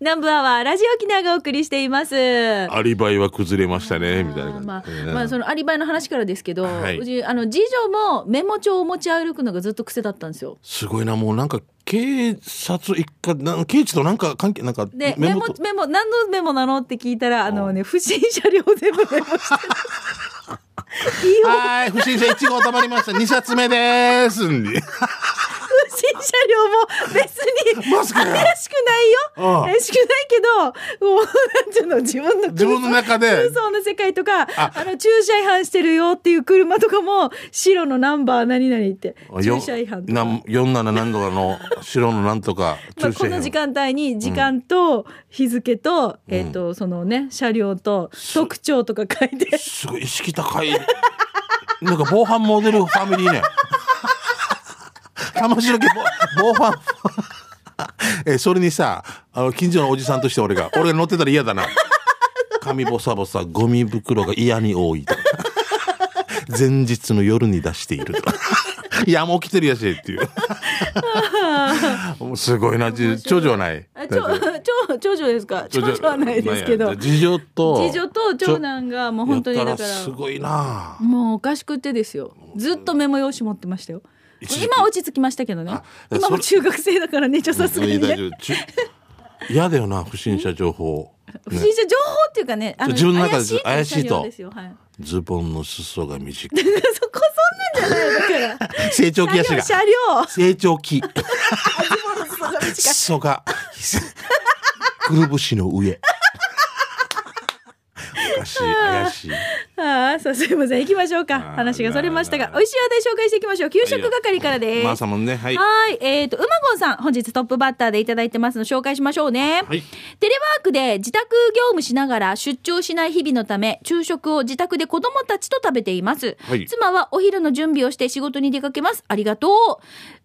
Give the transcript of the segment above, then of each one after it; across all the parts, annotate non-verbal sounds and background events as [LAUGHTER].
南部アワーラジオ沖縄がお送りしています。アリバイは崩れましたねみたいな感じ。まあ、うん。まあそのアリバイの話からですけど、はい。うちあの次女もメモ帳を持ち歩くのがずっと癖だったんですよ。すごいなもうなんか警察一家なん刑事となんか関係なんかでメモとメモ何のメモなのって聞いたらあのね不審車両全部メモして。る。[LAUGHS] いいよはい不審者1号たまりました。2冊目です車両も別に怪しくないよ。怪しくないけど、もうなんていうの自分の自分の中で。空想の世界とかあ。あの駐車違反してるよっていう車とかも白のナンバー何々って駐車違反とか。なん47何とかの [LAUGHS] 白のなんとかまあ、この時間帯に時間と日付と、えっ、とそのね車両と特徴とか書いて。すごい意識高い。なんか防犯モデルファミリーね玉城家防防犯えそれにさあの近所のおじさんとして俺が俺が乗ってたら嫌だな。髪ボサボサゴミ袋が嫌に多いとか。前日の夜に出しているとか。[LAUGHS] いやもう来てるやしっていう。[LAUGHS] すごいな。じ長女はない。あ [LAUGHS] 長長長女ですか？長女はないですけど。次女と次女と長男がもう本当にだから。すごいな。もうおかしくてですよ。ずっとメモ用紙持ってましたよ今は落ち着きましたけどね。あ今も中学生だからねちょさすがにね。嫌だよな不審者情報、[LAUGHS] 不審者情報っていうかねあ自分の中で怪しいと。ズボンの裾が短い。そこそんなんじゃないよだから [LAUGHS] 成長期足が。車両成長期。[LAUGHS] 裾がくるぶしの上しい怪しいああ、さあすいません。行きましょうか。話がそれましたが、美味しい話題紹介していきましょう。給食係からです。マーサモンねはいはい。えっ、と、うまごんさん、本日トップバッターでいただいてますので紹介しましょうね。はいテレワークで自宅業務しながら出張しない日々のため、昼食を自宅で子供たちと食べています。はい妻はお昼の準備をして仕事に出かけます。ありがとう。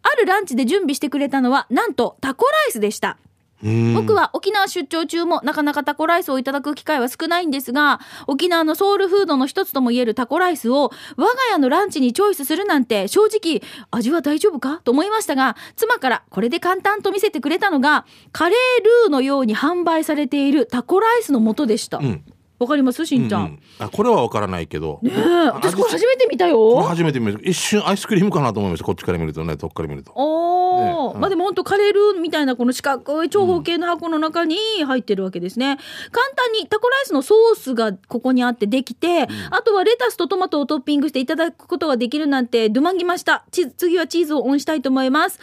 あるランチで準備してくれたのは、なんとタコライスでした。うん僕は沖縄出張中もなかなかタコライスをいただく機会は少ないんですが、沖縄のソウルフードの一つともいえるタコライスを我が家のランチにチョイスするなんて正直味は大丈夫かと思いましたが、妻からこれで簡単と見せてくれたのが、カレールーのように販売されているタコライスの素でした。わ、んかります？しんちゃん。うんあこれは分からないけど、ねえ、私これ初めて見たよ。初めて見る。一瞬アイスクリームかなと思いました。こっちから見るとね遠くから見ると。おー、ねうん。まあでも本当カレールーみたいなこの四角い長方形の箱の中に入ってるわけですね、簡単にタコライスのソースがここにあってできて、あとはレタスとトマトをトッピングしていただくことができるなんてドゥマンギました。ち次はチーズをオンしたいと思います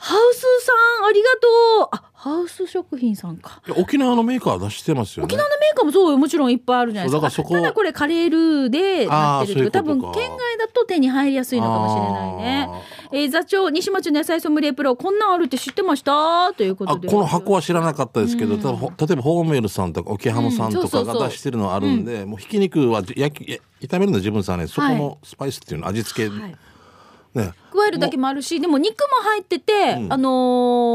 ハウスさんありがとう。あハウス食品さんか。沖縄のメーカー出してますよね。沖縄のメーカーもそうよもちろんいっぱいあるじゃないですか。だからそこただこれカレールーでなってる多分県外だと手に入りやすいのかもしれないね。えー座長西町の野菜ソムリエプロこんなんあるって知ってました？というこあとで。この箱は知らなかったですけど、ただほ例えばホーメルさんとか沖浜さんとかが出してるのあるんで、もうひき肉は焼き炒めるの自分さんねそこはのスパイスっていうの味付け、はいね。加えるだけもあるしでも肉も入ってて、ん。あの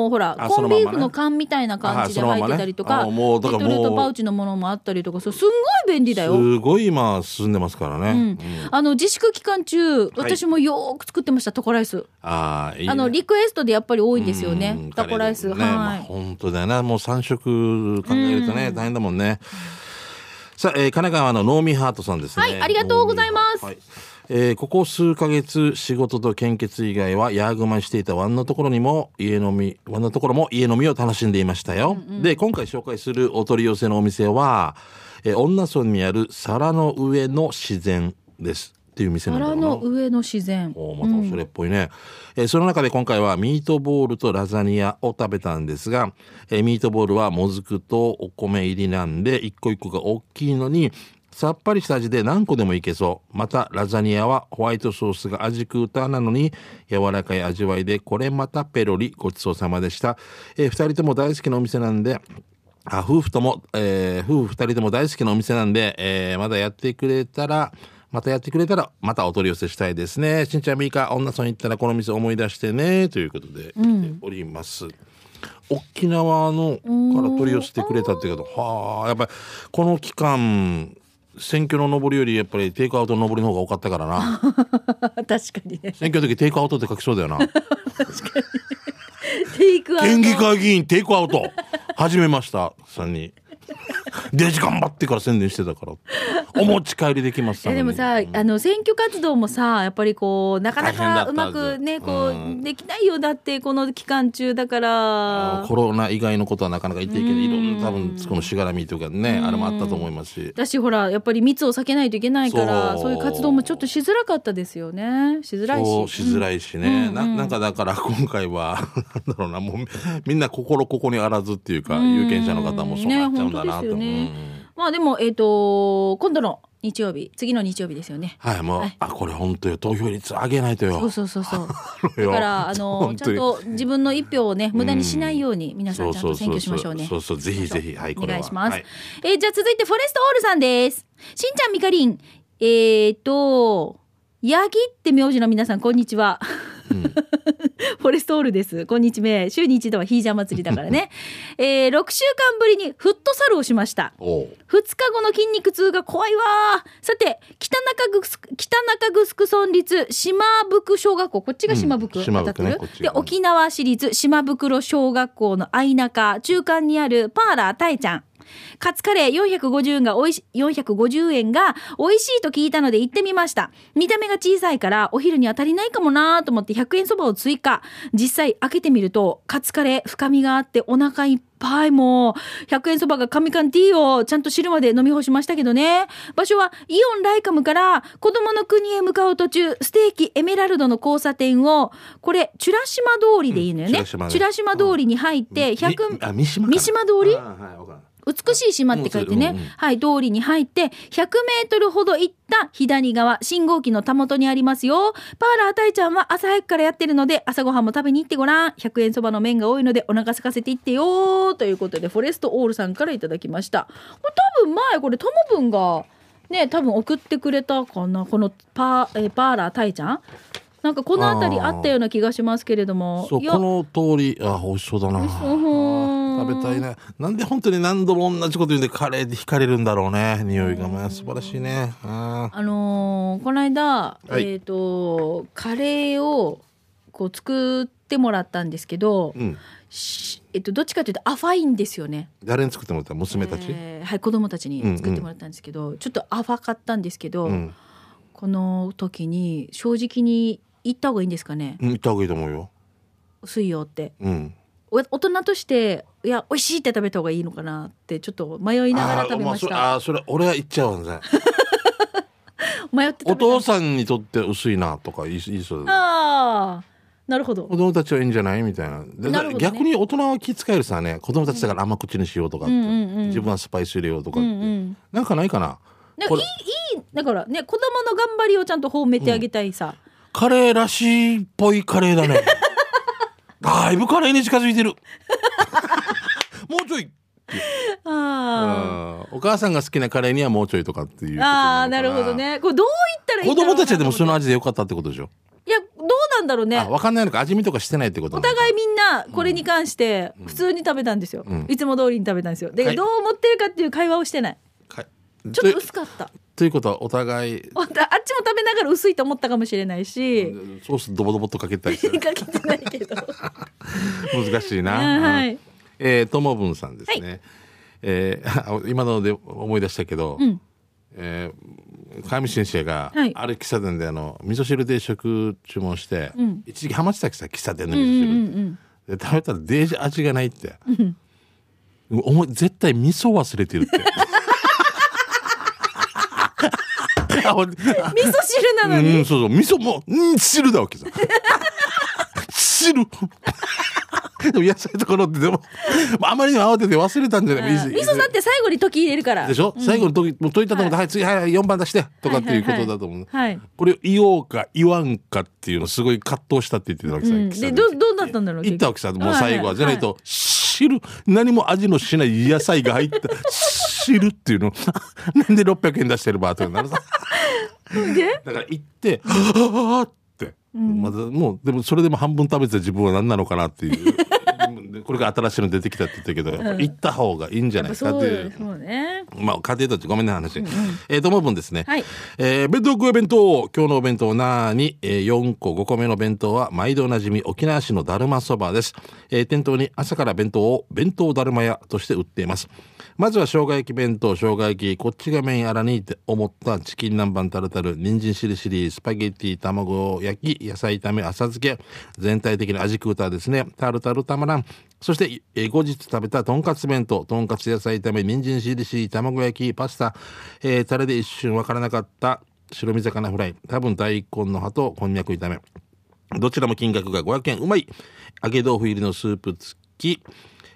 ーほらあコンビーフの缶みたいな感じで入ってたりとか、そのままね。レトルトパウチのものもあったりとかそうすんごい便利だよ。すごい今進んでますからね、うん。うん。あの自粛期間中私もよーく作ってましたタコライス、ああいいね。あのリクエストでやっぱり多いんですよねうんタコライス、カレーね。まあはい、本当だよなもう三食考えるとね、大変だもんね。さあ、えー神奈川のノーミーハートさんですね。はいありがとうございます。はいえーここ数ヶ月仕事と献血以外はヤーグマンしていたワンのところにも家飲みワンのところも家飲みを楽しんでいましたよ、で今回紹介するお取り寄せのお店は、えー女村にある皿の上の自然です。っていう店なんの上の自然。おまたおしゃれっぽいね、えーその中で今回はミートボールとラザニアを食べたんですが、えーミートボールはもずくとお米入りなんで一個一個が大きいのにさっぱりした味で何個でもいけそう。またラザニアはホワイトソースが味クーターなのに柔らかい味わいでこれまたペロリごちそうさまでした、えー二人とも大好きなお店なんであ夫婦とも、えー夫婦二人とも大好きなお店なんで、えーまだやってくれたら、またやってくれたら、またお取り寄せしたいですね。しんちゃん、みーか、女さん行ったらこの店思い出してね、ということで、おります。沖縄のから取り寄せてくれたっていうけど、はあ、やっぱりこの期間、選挙の上りよりやっぱりテイクアウトの上りの方が多かったからな。[LAUGHS] 確かにね選挙の時テイクアウトって書きそうだよな。[LAUGHS] テイクアウト県議会議員テイクアウト。始めましたさんに [LAUGHS] デジ頑張ってから宣伝してたから。お持ち帰りできます。えでもさ、あの選挙活動もさやっぱりこうなかなかうまくねこう、うん。できないよだってこの期間中だから。コロナ以外のことはなかなか言っていけないいろんな多分このしがらみというかねあれもあったと思いますし。だしほらやっぱり密を避けないといけないからそう。いう活動もちょっとしづらかったですよね。しづらいし。しづらいしね、うん。ななんかだから今回は [LAUGHS] なんだろうなもうみんな心ここにあらずっていうか、有権者の方もそうなっちゃうんだなと、よねうんまあでもえっ、と今度の日曜日次の日曜日ですよね。はいもう、はい。あこれ本当よ。投票率上げないとよ。そうそうそうそう。よ。だからあのちゃんと自分の一票をね無駄にしないように皆さんちゃんと選挙しましょうね。そうそうぜひぜひはいこお願いします、はい。えーじゃあ続いてフォレストオールさんです。しんちゃんみかりん。えー、とヤギって名字の皆さんこんにちは、フォレストオールです。こんにちは週に一度はヒージャー祭りだからね、[LAUGHS] えー、6週間ぶりにフットサルをしました。おう。2日後の筋肉痛が怖いわさて北中城北中城村立島袋小学校。こっちが島袋、うん島当たってる？袋ねで沖縄市立島袋小学校の相中中間にあるパーラーたえちゃんカツカレー450円がおいし450円が美味しいと聞いたので行ってみました。見た目が小さいからお昼には足りないかもなと思って100円そばを追加。実際開けてみるとカツカレー深みがあってお腹いっぱいもう100円そばが神々ティーをちゃんと汁まで飲み干しましたけどね。場所はイオンライカムから子供の国へ向かう途中ステーキエメラルドの交差点をこれチュラ島通りでいいのよね、うんチュラ島通りに入って100みあ三島か三島通り？あはい美しい島って書いてね、うんうんうんはい、通りに入って、100メートルほど行った左側、信号機のたもとにありますよ。パーラーたいちゃんは朝早くからやってるので、朝ごはんも食べに行ってごらん。100円そばの麺が多いので、お腹空かせていってよということで、フォレストオールさんからいただきました。多分前、これ、ともぶんが、ね、多分送ってくれたかな。このパー、えーパーラーたいちゃん？なんかこの辺りあったような気がしますけれども。そうこの通りあ美味しそうだなそう食べたいね。なんで本当に何度も同じこと言うんでカレーで惹かれるんだろうね。匂いがね。素晴らしいね。ああのーこの間、はい。えっ、とカレーをこう作ってもらったんですけど、うん。しえっとどっちかというとアファインですよね。誰に作ってもらった娘たち、えーはい子供たちに作ってもらったんですけど、ちょっとアファかったんですけど、うん。この時に正直に言った方がいいんですかね？うん行った方がいいと思うよ。薄いよって。うん。お大人としていや美味しいって食べた方がいいのかなってちょっと迷いながら食べました。あそれあそれ俺は言っちゃうわね迷ってお父さんにとって薄いなとか言い言いそうああなるほど子。供たちはいいんじゃないみたいなね逆に大人は気遣えるさね子供たちだから甘口にしようとか、うんうんうん自分はスパイス入れようとかって、うんうん。なんかないかななんかいいいいだからね子供の頑張りをちゃんと褒めてあげたいさ、カレーらしいっぽいカレーだねだいぶカレーに近づいてる。もうちょい。あうん。お母さんが好きなカレーにはもうちょいとかっていうああなるほどね。これどう言ったらいい子んだろうな供たちはでもその味でよかったってことでしょ、ていやどうなんだろうね。あ分かんないのか味見とかしてないってことお互いみんなこれに関して普通に食べたんですよ、うん。いつも通りに食べたんですよ。で、はい。どう思ってるかっていう会話をしてない。かちょっと薄かった。ということはお互いおあっちも食べながら薄いと思ったかもしれないし、ソースドボドボっとかけたり [LAUGHS] かけてないけど。難しいな、はい。えー、ともぶんさんですね、えーあ今ので思い出したけど、ん。えー、上先生が、はい。ある喫茶店であの味噌汁定食注文して、ん。一時期ハマってたさ喫茶店のうん味噌汁、うんうんで食べたらデージ味がないって、お前絶対味噌忘れてるって [LAUGHS] あほん [LAUGHS] 味噌汁なのに、うん、そうそう、味噌も、うん、汁だわけさ。汁。でも野菜とかのってでも、あまりにも慌てて忘れたんじゃない？味噌だって最後に時入れるから。でしょ、最後の時、もう解いたと思って、はい、次、はい、4番出して、とかっていうことだと思う。はい、これ言おうか言わんかっていうのすごい葛藤したって言ってたわけさ。うん、でどどうなったんだろう？言ったわけさ。もうはい最後は、じゃないと、汁、何も味のしない野菜が入った汁っていうの。[LAUGHS] なんで600円出してるばとかなるさ。でだから行って、はぁって。まだもう、でもそれでも半分食べてた自分は何なのかなっていう。で [LAUGHS] これが新しいの出てきたって言ったけど、やっぱ行った方がいいんじゃないですかっていう。そうね。まあ、家庭とってごめんね話。えー、ともぶんですね。はいえー弁当食う弁当。今日のお弁当はなーに、えー、4個5個目の弁当は毎度おなじみ沖縄市のだるまそばです。えー店頭に朝から弁当を弁当だるま屋として売っています。まずは生姜焼き弁当、生姜焼き、こっちがメインあらにって思ったチキン南蛮タルタル、人参しりしり、スパゲッティ、卵焼き、野菜炒め、浅漬け、全体的な味クーターですね。タルタルたまらん。そして、え後日食べたとんかつ弁当、とんかつ野菜炒め、人参しりしり、卵焼き、パスタ、えータレで一瞬わからなかった白身魚フライ、多分大根の葉とこんにゃく炒め。どちらも金額が500円。うまい揚げ豆腐入りのスープ付き。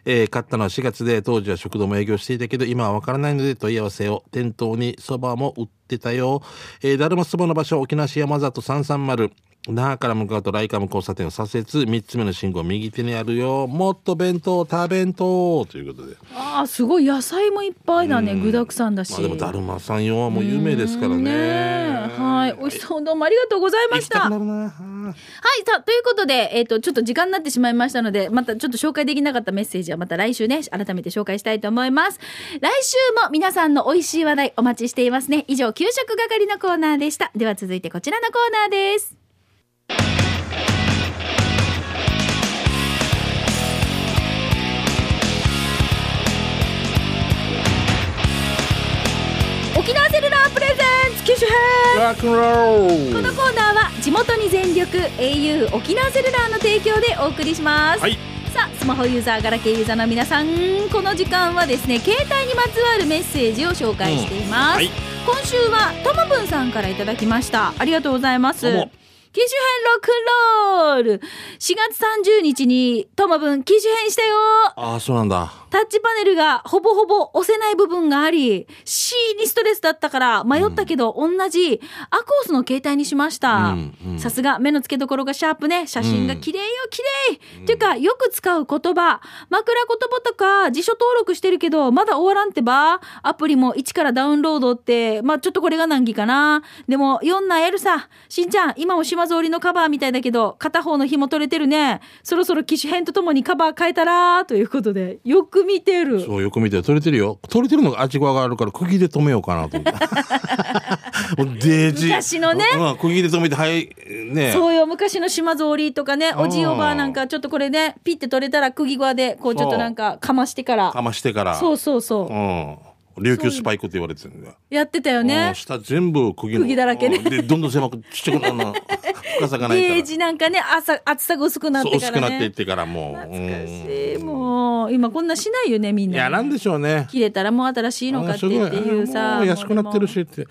えー買ったのは4月で当時は食堂も営業していたけど今はわからないので問い合わせを店頭にそばも売ってたよ、えー、だるまそばの場所沖縄市山里330那覇から向かうとライカム交差点を左折3つ目の信号右手にあるよもっと弁当食べんとということでああ、すごい野菜もいっぱいだね。具沢山だし。まあでもだるまさんよはもう有名ですからねはい。美味しそうどうもありがとうございました。はいはい、さあ、ということで、えっ、と、ちょっと時間になってしまいましたので、またちょっと紹介できなかったメッセージはまた来週ね、改めて紹介したいと思います。来週も皆さんの美味しい話題お待ちしていますね。以上、給食係のコーナーでした。では続いてこちらのコーナーです。沖縄セルラープレゼンツ機種編。このコーナーは地元に全力 au 沖縄セルラーの提供でお送りします、はい。さあスマホユーザーガラケーユーザーの皆さんこの時間はですね携帯にまつわるメッセージを紹介しています、うんはい。今週はともぶんさんからいただきました。ありがとうございます機種編ロックンロール。4月30日にともぶん機種編したよ。ああそうなんだ。タッチパネルがほぼほぼ押せない部分があり C にストレスだったから迷ったけど同じアコースの携帯にしました。うんうん。さすが目の付けどころがシャープね。写真が綺麗よ綺麗。っていうかよく使う言葉。枕言葉とか辞書登録してるけどまだ終わらんってばアプリも一からダウンロードってまあちょっとこれが難儀かな。でも4なやるさしんちゃん今も島ぞりのカバーみたいだけど片方の紐取れてるね。そろそろ機種編とともにカバー変えたらということでよく見てるそう、よく見て取れてるよ。取れてるのが味があるから、釘で止めようかなと思って。[LAUGHS] デージ。昔のねうん、釘で止めて、はい、ね。そうよ昔の島ぞりとかねおじいおばあなんかちょっとこれねピッて取れたら釘輪でこうちょっとなんかかましてからかましてから。そうそうそううん。琉球スパイクって言われてるんだよ。やってたようんね下全部釘の。釘だらけねうんで、どんどん狭く、ちっちゃくなるの。深さがないから。ゲージなんかね朝厚さが薄くなってから薄くなっていっねてからもう。懐かしいうんもう今こんなしないよねみんないや、なんでしょうね。切れたらもう新しいの買ってっていうあさもう安くなってるもしって。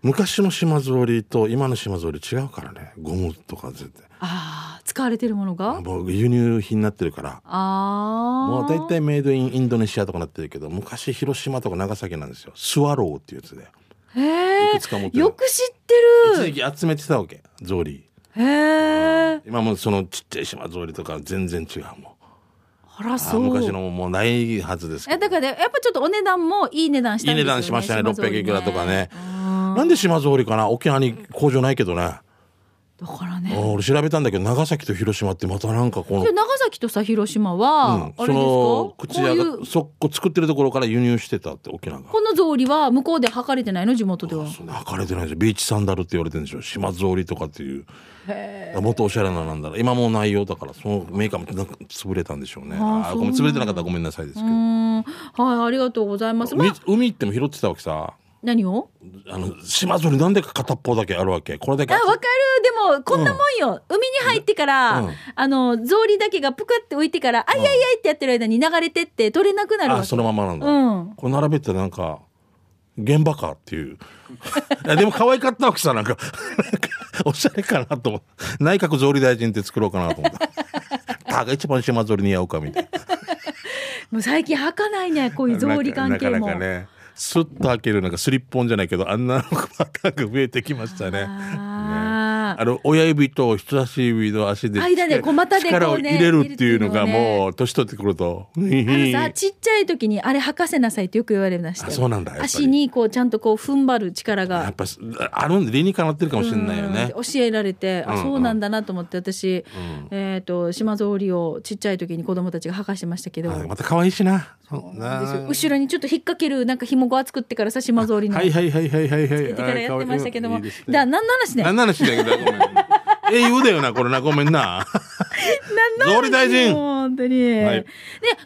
昔の島ぞりと今の島ぞり違うからね。ゴムとか絶対。ああ使われてるものが？もう輸入品になってるから。ああもう大体メイドインインドネシアとかなってるけど昔広島とか長崎なんですよスワローっていうやつでへえよく知って一る時期集めてたわけゾウリへえ今もうそのちっちゃい島ゾウリとか全然違うもうああらそう。昔のもうないはずですけど。えだからねやっぱちょっとお値段もいい値段したんですよね。いい値段しましたね。島ぞり600いくらとかね。うんなんで島ゾウリかな？沖縄に工場ないけどねだからね。あ俺調べたんだけど長崎と広島ってまたなんかこので長崎とさ広島は、うん、あれですか？そのこ口うい屋うがそこ作ってるところから輸入してたって沖縄が。この草履は向こうで履かれてないの？地元では。履かれてないですよビーチサンダルって言われてるんでしょ。島ぞりとかっていうもっとおしゃれななんだろう。今もうないよだからそのメーカーもなんか潰れたんでしょうね。あーあーごめん潰れてなかったらごめんなさいですけど。はいありがとうございます、ま海あ、海行っても拾ってたわけさ何を？あの島ぞりなんでか片っぽだけあるわけ。これだけ。あわかる。でもこんなもんよ、海に入ってから、うん。あの草履だけがぷくって浮いてから、あいあいあいってやってる間に流れてって取れなくなるわけ。あそのままなんだ、うん。これ並べてなんか現場かっていう。[LAUGHS] でも可愛かったわけさなんか。なんかおしゃれかなと思って内閣総理大臣って作ろうかなと思ってた [LAUGHS] が一番島ぞり似合うかみたいな。[LAUGHS] もう最近履かないねこういう草履関係も。なかなかねスッと開けるなんかスリッポンじゃないけどあんなのパターンが増えてきましたね。ああの親指と人差し指の足で間でこう股で力を入れるっていうのがもう年取ってくると。あのさちっちゃい時にあれ履かせなさいってよく言われましたそうなんだ足にこうちゃんとこう踏ん張る力やがっぱあるんで理にかなってるかもしれないよね。うん教えられて、あそうなんだなと思って私、えっ、と島ぞうりをちっちゃい時に子供たちが履かしてましたけど、あまた可愛いしな。後ろにちょっと引っ掛けるなんか紐が作ってからさ島ぞうりの。はいはいはいはいはいはい。からやってましたけども、ね。だ何の話ね。何の話だけど、ごめん。英雄だよな、これな、ごめんな。何総理大臣。本当に、はい。で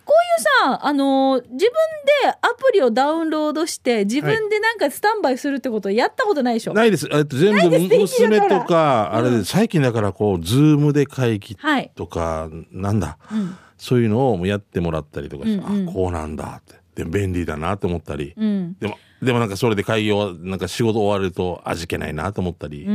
こういうさあのー自分でアプリをダウンロードして自分でなんかスタンバイするってことやったことないでしょ、ないです。えっと、全部娘とか、あれで、最近だからこう、ズームで会議はい。とか、なんだ、うんそういうのをやってもらったりとかして、うんうんあ、こうなんだって。で、便利だなと思ったり。うんでも、でもなんかそれで会議を、なんか仕事終わると味気ないなと思ったり。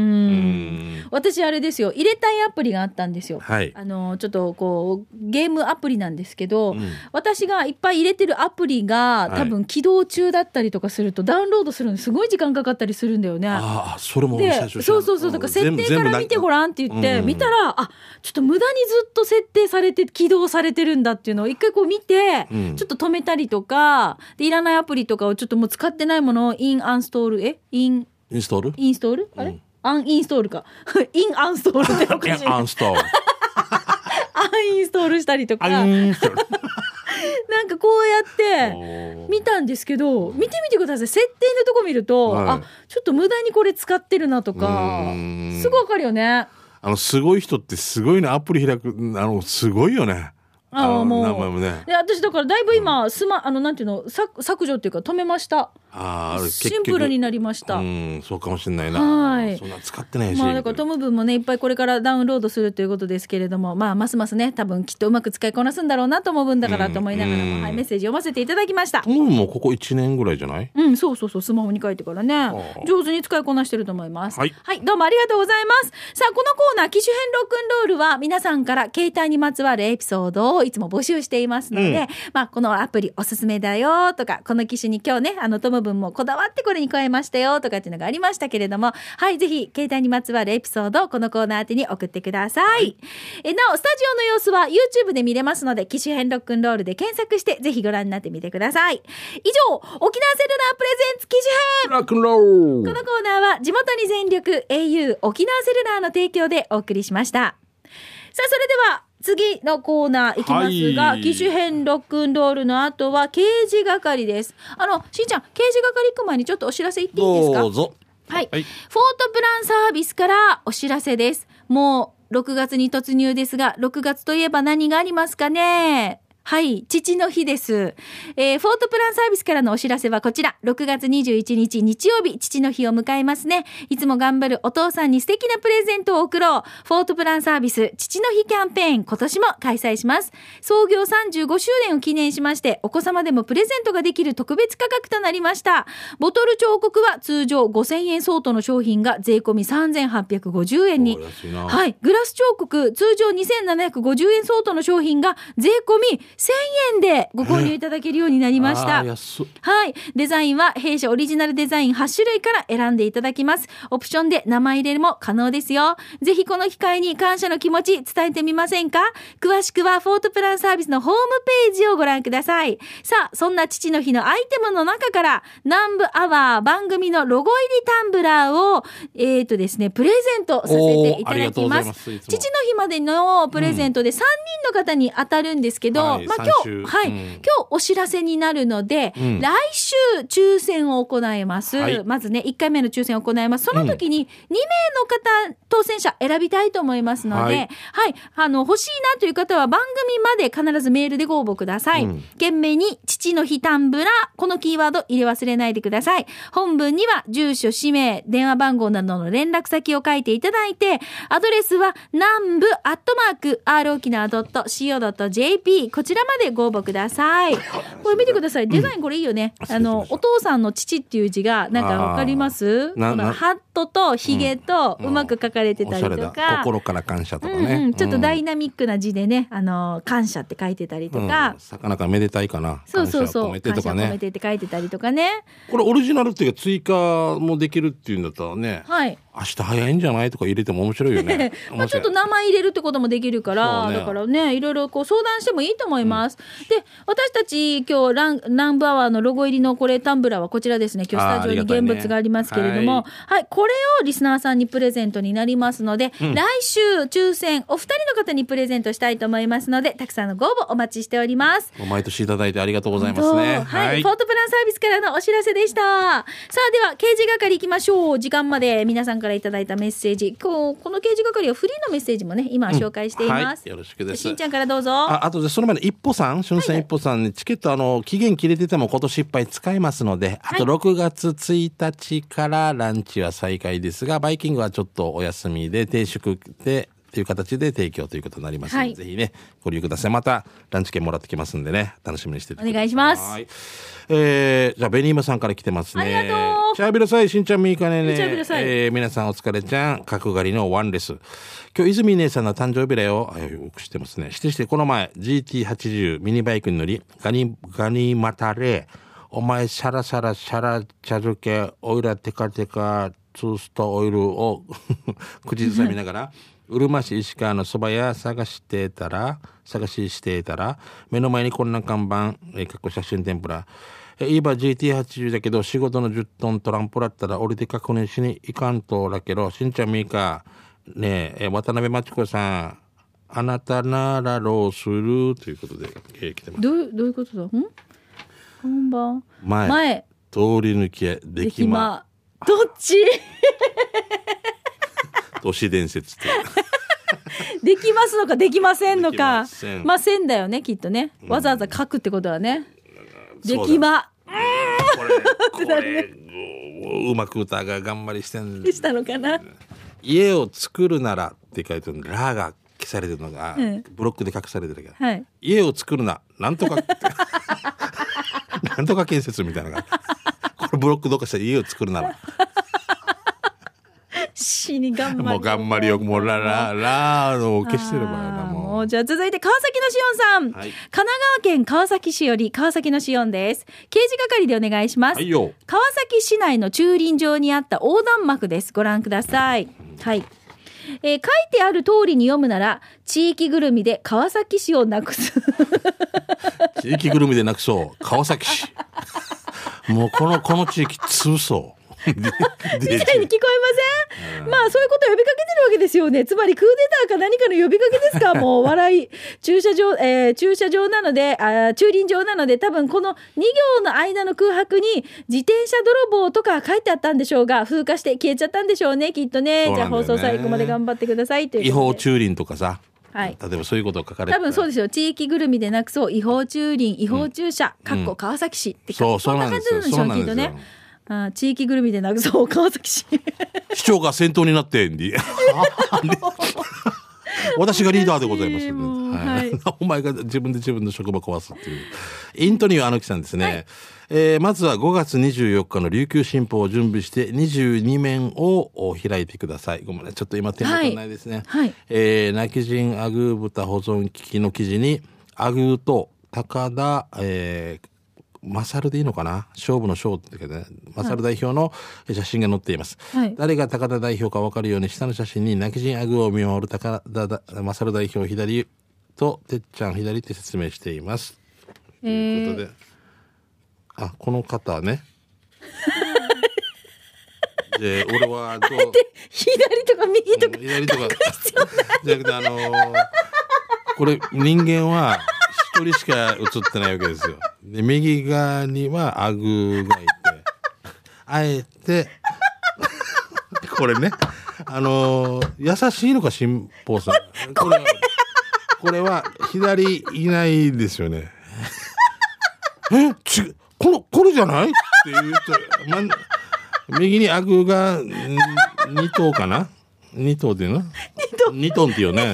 私あれですよ入れたいアプリがあったんですよ、はい。あのちょっとこうゲームアプリなんですけど、うん私がいっぱい入れてるアプリがはい多分起動中だったりとかすると、ダウンロードするのにすごい時間かかったりするんだよね。ああ、それもで最初そうそうそうだから設定から見てごん。らんって言って、うん見たらあちょっと無駄にずっと設定されて起動されてるんだっていうのを一回こう見て、うんちょっと止めたりとかでいらないアプリとかをちょっともう使ってないものをインアンストールえインインストールインストールあれ、うんアンインストールか。インアンストールっておかしい。アンストール。アンインストールしたりとか。ア [LAUGHS] なん。かこうやって見たんですけど見てみてください。設定のとこ見ると、はい。あちょっと無駄にこれ使ってるなとかうん。すぐわかるよね。あの、すごい人ってすごいね。アプリ開く、あの、すごいよね。のああもう。名前もね。で私だからだいぶ今スマあのなんていうの削削除っていうか止めましたああ、シンプルになりました。うん、そうかもしれないな。はいそんな使ってないし。まあだからトム分もねいっぱいこれからダウンロードするということですけれどもまあますますね多分きっとうまく使いこなすんだろうなと思う分だからと思いながらも、うんはい、メッセージ読ませていただきましたトムもここ1年ぐらいじゃない？うん、そうそうそう、スマホに書いてからねあ、上手に使いこなしてると思います。はいどうもありがとうございます。さあ、このコーナー、機種編ロックンロールは、皆さんから携帯にまつわるエピソードをいつも募集していますので、うんまあ、このアプリおすすめだよとか、この機種に今日ね、あの、トム分もこだわってこれに加えましたよとかっていうのがありましたけれども、はい、ぜひ、携帯にまつわるエピソードをこのコーナー宛てに送ってください。えなお、スタジオの様子は YouTube で見れますので、機種変ロックンロールで検索して、ぜひご覧になってみてください。以上、沖縄セルラー presents 機種変ロックンローこのコーナーは地元に全力 au 沖縄セルラーの提供でお送りしました。さあ、それでは次のコーナーいきますが、はい機種変ロックンロールの後は刑事係です。あの、しんちゃん、刑事係行く前にちょっとお知らせ言っていいですか？どうぞ。はい、はいフォートプランサービスからお知らせです。もう6月に突入ですが、6月といえば何がありますかね？はい、父の日です。えーフォートプランサービスからのお知らせはこちら。6月21日日曜日、父の日を迎えますね。いつも頑張るお父さんに素敵なプレゼントを贈ろう。フォートプランサービス父の日キャンペーン、今年も開催します。創業35周年を記念しまして、お子様でもプレゼントができる特別価格となりました。ボトル彫刻は通常5000円相当の商品が税込み3850円にはい。グラス彫刻、通常2750円相当の商品が税込み1000円でご購入いただけるようになりましたはい。デザインは弊社オリジナルデザイン8種類から選んでいただきます。オプションで名前入れも可能ですよ。ぜひこの機会に感謝の気持ち伝えてみませんか？詳しくはフォートプランサービスのホームページをご覧ください。さあ、そんな父の日のアイテムの中から、南部アワー番組のロゴ入りタンブラーを、えっ、とですね、プレゼントさせていただきます。います父の日までのプレゼントで3人の方に当たるんですけど、はいまあ今日、はい、うん。今日お知らせになるので、うん。来週抽選を行います。はい。まずね、1回目の抽選を行います。その時に2名の方、当選者選びたいと思いますので、ははい。い、あの、欲しいなという方は番組まで必ずメールでご応募ください。うん。懸命に父の日タンブラー、このキーワード入れ忘れないでください。本文には住所、氏名、電話番号などの連絡先を書いていただいて、アドレスは南部アットマーク r 沖縄 .co.jp こちらまでご応募ください。これ見てください。デザインこれいいよね。あの、お父さんの父っていう字が、なんかわかります？このハットとヒゲとうまく書かれてたりとか。心から感謝とかうんね、うん、ちょっとダイナナミックな字でね、あの、感謝って書いてたりとか、魚かめでたいかな。そうそうそう。感謝を込めてって書いてたりとかね。これオリジナルっていうか追加もできるっていうんだったらね。はい。明日早いんじゃない？とか入れても面白いよね。[LAUGHS] まあちょっと名前入れるってこともできるから、ね。だからねいろいろこう相談してもいいと思います、で私たち今日ランランブアワーのロゴ入りのこれタンブラーはこちらですね。今日スタジオに現物がありますけれども。ははい、これをリスナーさんにプレゼントになりますので、来週抽選お二人の方にプレゼントしたいと思いますのでたくさんのご応募お待ちしております。毎年いただいてありがとうございますね。はい、ポートプランサービスからのお知らせでした。さあ、では、刑事係行きましょう。時間まで皆さんからいただいたメッセージ。今日、この刑事係はフリーのメッセージもね、今紹介しています。はいよろしくですしんちゃんからどうぞ。ああとでその前に一歩さん春戦一歩さんにチケットあの期限切れてても今年いっぱい使えますのであと6月1日からランチは再開ですがバイキングはちょっとお休みで定食でという形で提供ということになりますので、はい。ぜひねご利用ください。またランチ券もらってきますんでね楽しみにしててくださお願いします。はい。えー、じゃあベニーマさんから来てますね。ありがとう。チャービルサイしんちゃんみーかねね。えー皆さんお疲れちゃん。角刈りのワンレス。今日泉姉さんの誕生日だよ。あよく知ってますね。してしてこの前 GT80 ミニバイクに乗りガニガニマタレお前シャラシャラシャラチャルケオイラテカテカツーストオイルを [LAUGHS] 口ずさみながらうるま市石川のそば屋探してたら探ししていたら目の前にこんな看板えーかっこ写真天ぷら。え今 GT80 だけど仕事の10トントランプだったら降りて確認しに行かんとだけどしんちゃんみーか。ねええ渡辺真知子さん。あなたならどうするということで、えー来てます。どういう、どういうことだ？ん？看板？前。前、通り抜けでできま。きま。どっち？[LAUGHS] 都市伝説って [LAUGHS] できますのかできませんのか。できません。ませんだよねきっとね。わざわざ書くってことはね、できま。これ [LAUGHS] これううまく歌が頑張りしてん。したのかな。家を作るならって書いてるのラが消されてるのが、うん。ブロックで隠されてるけど、はい。家を作るななんとか [LAUGHS] なんとか建設みたいなのが。これブロックどうかしたら家を作るなら死に頑張り。もう頑張りよくもうラララのを消してればなもう。じゃあ続いて川崎のしおんさん、はい。神奈川県川崎市より川崎のしおんです。刑事係でお願いします、はいよ。川崎市内の駐輪場にあった横断幕です。ご覧ください。はい。えー書いてある通りに読むなら地域ぐるみで川崎市をなくす。[LAUGHS] 地域ぐるみでなくそう。川崎市。[LAUGHS] もうこのこの地域潰そう。でみたいに聞こえません、まあそういうことを呼びかけてるわけですよね。つまりクーデターか何かの呼びかけですか？[LAUGHS] もう笑い駐車場、えー駐車場なのであー駐輪場なので多分この2行の間の空白に自転車泥棒とか書いてあったんでしょうが風化して消えちゃったんでしょうねきっとね。じゃあ放送最後まで頑張ってくださいという違法駐輪とかさ、はい。例えばそういうことを書かれて多分そうですよ。地域ぐるみでなくそう違法駐輪違法駐車、かっこ川崎市ってそうそんな感じなんでしょそうなんですよ。きっとねあー地域ぐるみでなくそう川崎市。市長が先頭になってんで [LAUGHS] 私がリーダーでございます、もうはい。[LAUGHS] お前が自分で自分の職場壊すっていう。イントニーあのきさんですね、えーまずは5月24日の琉球新報を準備して22面を開いてください。ごめんねちょっと今手元ないですね、はい。えー泣き人アグー豚保存機器の記事にアグーと高田、えーマサルでいいのかな？勝負の勝って書いてね。マサル代表の写真が載っています、はい。誰が高田代表か分かるように下の写真に泣き人アグーを見守る高田だマサル代表左とてっちゃん左って説明しています。ということで、あこの方ね。[LAUGHS] で俺はどう左とか右とか左とか。じゃなくてあのーこれ人間は一人しか映ってないわけですよ。で右側にはアグがいて [LAUGHS] あえてこれね。あのー優しいのか辛坊さん。[LAUGHS] これ。はこれは左いないですよね。[LAUGHS] えちこのこれじゃない？って言うと、まん、右にアグが2頭かな？2頭っていうの ?2 トンっていうよね。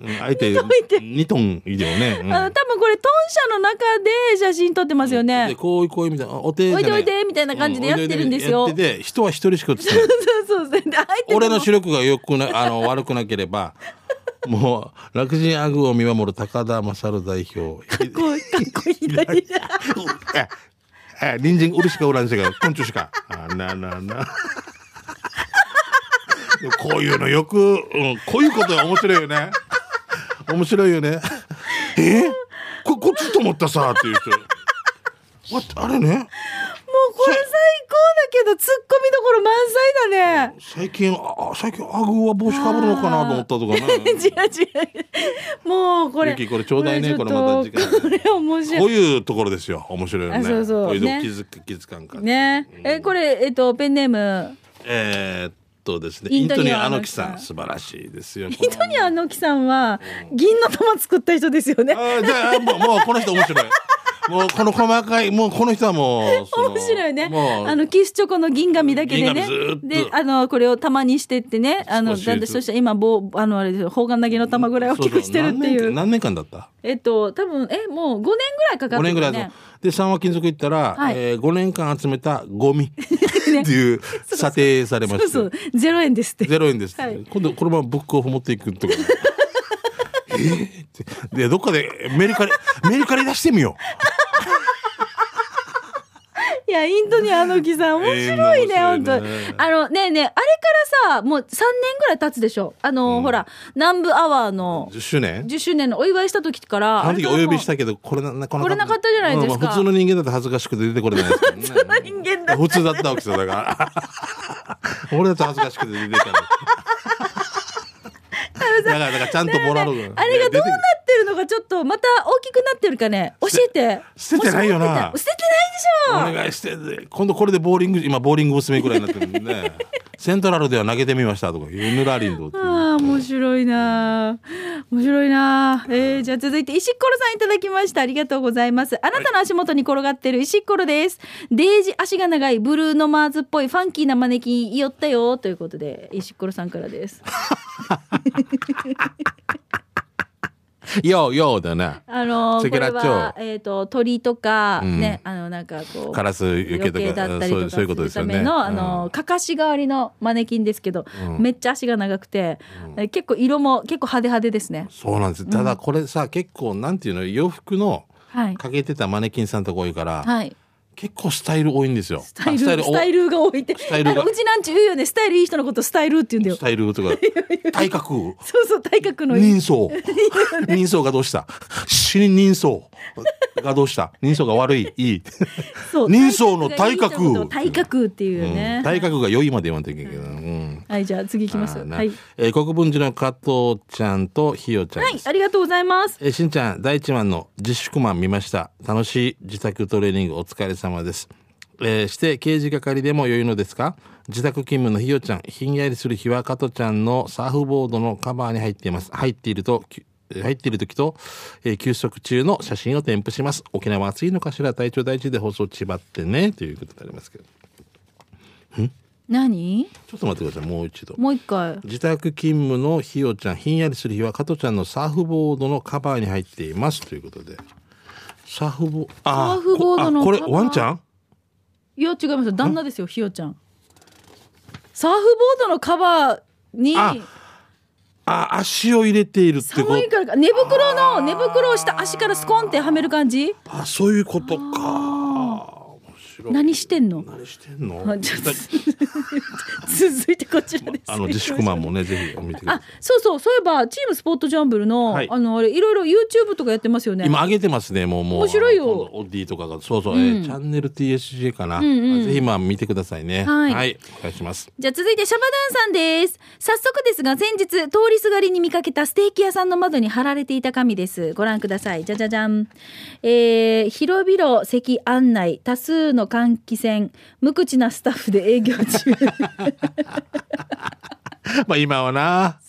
うん相手2トンいるよね。うん。多分これトン社の中で写真撮ってますよね。でこういうこういうみたいなお手じおいでおいでみたいな感じでやってるんですよで人は一人しか映ってない。そうそうそう。俺の視力が良くなあの悪くなければ [LAUGHS] もう楽人アグを見守る高田勝代表。かっこいいかっこいい左だ。ああ [LAUGHS] 隣人うるしかおらんしか昆虫しか。あななな。こういうのよく、うん、こういうことが面白いよね。面白いよね。え？ここっちと思ったさっていう人。[LAUGHS] わあれね。もうこれ最高だけどツッコミどころ満載だね。最近、あ最近アグーは帽子かぶるのかなと思ったとかね。[LAUGHS] 違う違う。もうこれ。これちょうだいねこれまた時間これ面白い。こういうところですよ。面白いよね。あそうそうこういうねの気づく、気づかんから。ね。え、これ、えっと、ペンネーム。えーっとですね、イントニアのきさん素晴らしいですよ。イトニアのきさんは、銀の玉作った人ですよね。あーじゃあもうもうこの人面白い。もうこの細かいもうこの人はもう面白いね。あの、キスチョコの銀紙だけでねで、あの、これを玉にしてってね。あの、だんだんそしたら今、棒、あの、あれですよ、砲丸投げの玉ぐらい大きくしてるっていう。年何年間だった？えっと、多分、え、もう5年ぐらいかかって5る、ね。年ぐらいで三和金属行ったら、はいえー、5年間集めたゴミっていう査定されましたそうそう、ゼロ円ですって。ゼロ円ですって、はい。今度このままブックオフ持っていくと。か [LAUGHS] えーでどっかでメルカリメルカリ出してみよいや、インドにあの木さん、面白いね、本当あの、ねえねえ、あれからさ、もう3年ぐらい経つでしょ？あの、ほら、南部アワーのう10周年？10周年のお祝いした時から。あの時お呼びしたけどこれなこれなかった。じゃないですか。うんまあ普通の人間だと恥ずかしくて出てこれないですけどね。からもう人間だった。普通だったわけですよだから。[LAUGHS] 俺だと恥ずかしくて出ていかないだからだからちゃんともらうのあれがどうなってるのかちょっとまた大きくなってるかね。教えて。捨ててないよな。捨ててないでしょ。お願いして今度これでボーリング今ボーリング娘。ぐらいになってるんで [LAUGHS] セントラルでは投げてみましたとかユヌラリンドああ面白いな面白いな。えー、じゃあ続いて石ころさんいただきました。ありがとうございます。あなたの足元に転がってる石ころです。デージ足が長いブルーノマーズっぽいファンキーなマネキン寄ったよ。ということで石ころさんからです。[LAUGHS] ようようだな。あのー、これはえっ、と鳥とか、うん。ねあのなんかこうカラスよけとかだったりとかそういうことですよね。の、あうん。のかかし代わりのマネキンですけど、うん。めっちゃ足が長くて、え結構色も結構派手派手ですね。そうなんです。ただこれさ結構なんていうの洋服のはい。かけてたマネキンさんとこ多いから、はい。結構スタイル多いんですよ。スタイル、あスタイルが多いって。タイルが。うちなんち言うよね。スタイルいい人のことスタイルって言うんだよス。タイルとか [LAUGHS] 体格。そうそう、体格のいい。人相。[LAUGHS] 人相がどうした？死に人相。がどうした？人相が悪い。いい、そう。人相の体格。体格っていううん。ね。体格が良いまで言わんといけないけど、うん。はい、じゃあ次行きます。はい。えー国分寺の加藤ちゃんとひよちゃんはい、ありがとうございます。えーしんちゃん第一番の自粛マン見ました。楽しい自宅トレーニングお疲れ様です、えーして刑事係でも良いのですか？自宅勤務のひよちゃんひんやりする日は加藤ちゃんのサーフボードのカバーに入っています。入っているとき入っている時と、えー休息中の写真を添付します。沖縄暑いのかしら体調第一で放送ちばってね。ということになりますけど。何？ちょっと待ってください。もう一度。もう一回。自宅勤務のひよちゃんひんやりする日は加トちゃんのサーフボードのカバーに入っています。ということでサーフボあサーフボードのこあこれカバーワンちゃん？いや違います。旦那ですよひよちゃん。サーフボードのカバーにああ足を入れているってこ寒いからか。寝袋の寝袋をした足からスコンってはめる感じ？とあそういうことか。面白い何してんの？何してんの？[LAUGHS] あの自粛マンもねぜひ見てくだあさい。そうそう。そういえばチームスポットジャンブルの、はい。あのあれいろいろ YouTube とかやってますよね。今上げてますねもう。もう面白いよ。オッディとかが。そうそう、うん。えーチャンネル TSG かな、んうん。ぜひまあ見てくださいね。はい。お願いします。じゃあ続いてシャバダンさんです。早速ですが先日通りすがりに見かけたステーキ屋さんの窓に貼られていた紙です。ご覧ください。じゃじゃじゃん。えー、広々席案内、多数の換気扇、無口なスタッフで営業中。まあ今はな。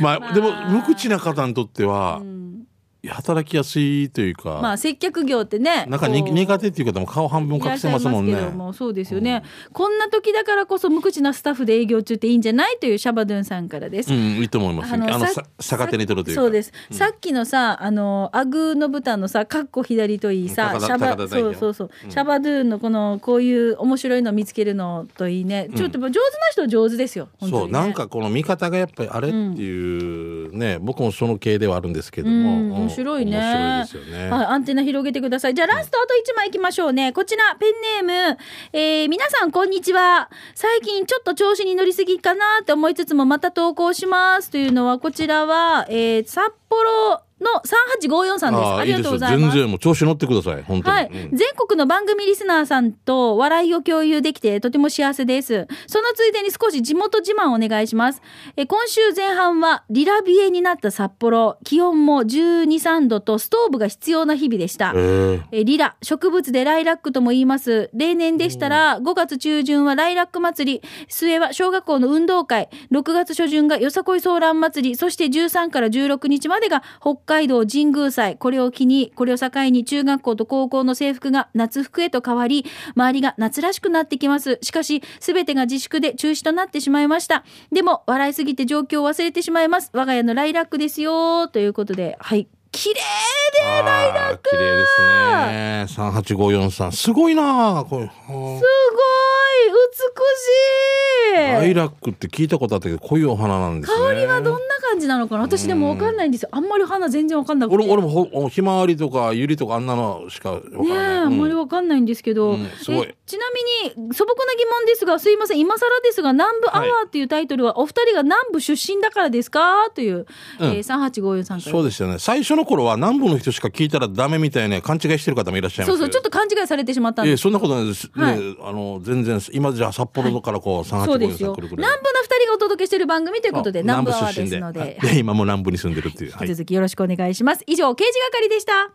まあ、まあ。でも無口な方にとってはうん働きやすいというか、まあ接客業ってね。なんか苦手っていう方も顔半分隠せますもん。ねもそうですよね、こんな時だからこそ無口なスタッフで営業中っていいんじゃないというシャバドゥンさんからです。うんいいと思いますあのささ逆手に取るというか。そうです、さっきのさあのアグーの豚のさカッコ左といいさシャバそうそうそう、シャバドゥーンのこのこういう面白いの見つけるのといいね、ちょっと上手な人は上手ですよ。ね、そうなんかこの見方がやっぱりあれっていうね、僕もその系ではあるんですけども、うん。うん面白いね。面白いですよね。はい、アンテナ広げてください。じゃあラストあと1枚いきましょうね。こちら、ペンネーム、えー、皆さんこんにちは。最近ちょっと調子に乗りすぎかなって思いつつもまた投稿します。というのは、こちらは、えー、札幌の3854さんです。ありがとうございます。全然もう調子乗ってください。本当に。はい、うん全国の番組リスナーさんと笑いを共有できてとても幸せです。そのついでに少し地元自慢お願いします。え今週前半はリラビエになった札幌、気温も12、3度とストーブが必要な日々でした。えーえリラ、植物でライラックとも言います。例年でしたら、5月中旬はライラック祭り、末は小学校の運動会、6月初旬がよさこいソーラン祭り、そして13から16日までが北海道神宮祭。これを機に、これを境に中学校と高校の制服が夏服へと変わり、周りが夏らしくなってきます。しかし、すべてが自粛で中止となってしまいました。でも、笑いすぎて状況を忘れてしまいます。我が家のライラックですよ。ということで、はい。綺麗でライラック綺麗ですね。三八五四三すごいなこれ。うんすごい美しいライラックって聞いたことあったけど濃いお花なんですね。香りはどんな感じなのかな？私でも分かんないんですよ。あんまり花全然分かんなくて。俺も俺もほひまわりとかゆりとかあんなのしかわからない。ねえ、あんまりうん分かんないんですけど、うんすごい。えちなみに素朴な疑問ですがすいません。今更ですが南部アワーっていうタイトルはお二人が南部出身だからですか？という、えー、3854さんから。そうですよね。最初の頃は南部の人しか聞いたらダメみたいな勘違いしてる方もいらっしゃいます。そうそう。ちょっと勘違いされてしまったんです。いやそんなことないです。はい。ね、あの全然今じゃあ札幌からこう三八五四そうですよ。三来るくらい。南部の二人がお届けしている番組ということで。南部アワーですので、で。今も南部に住んでるっていう。はい。引き続きよろしくお願いします。以上刑事係でした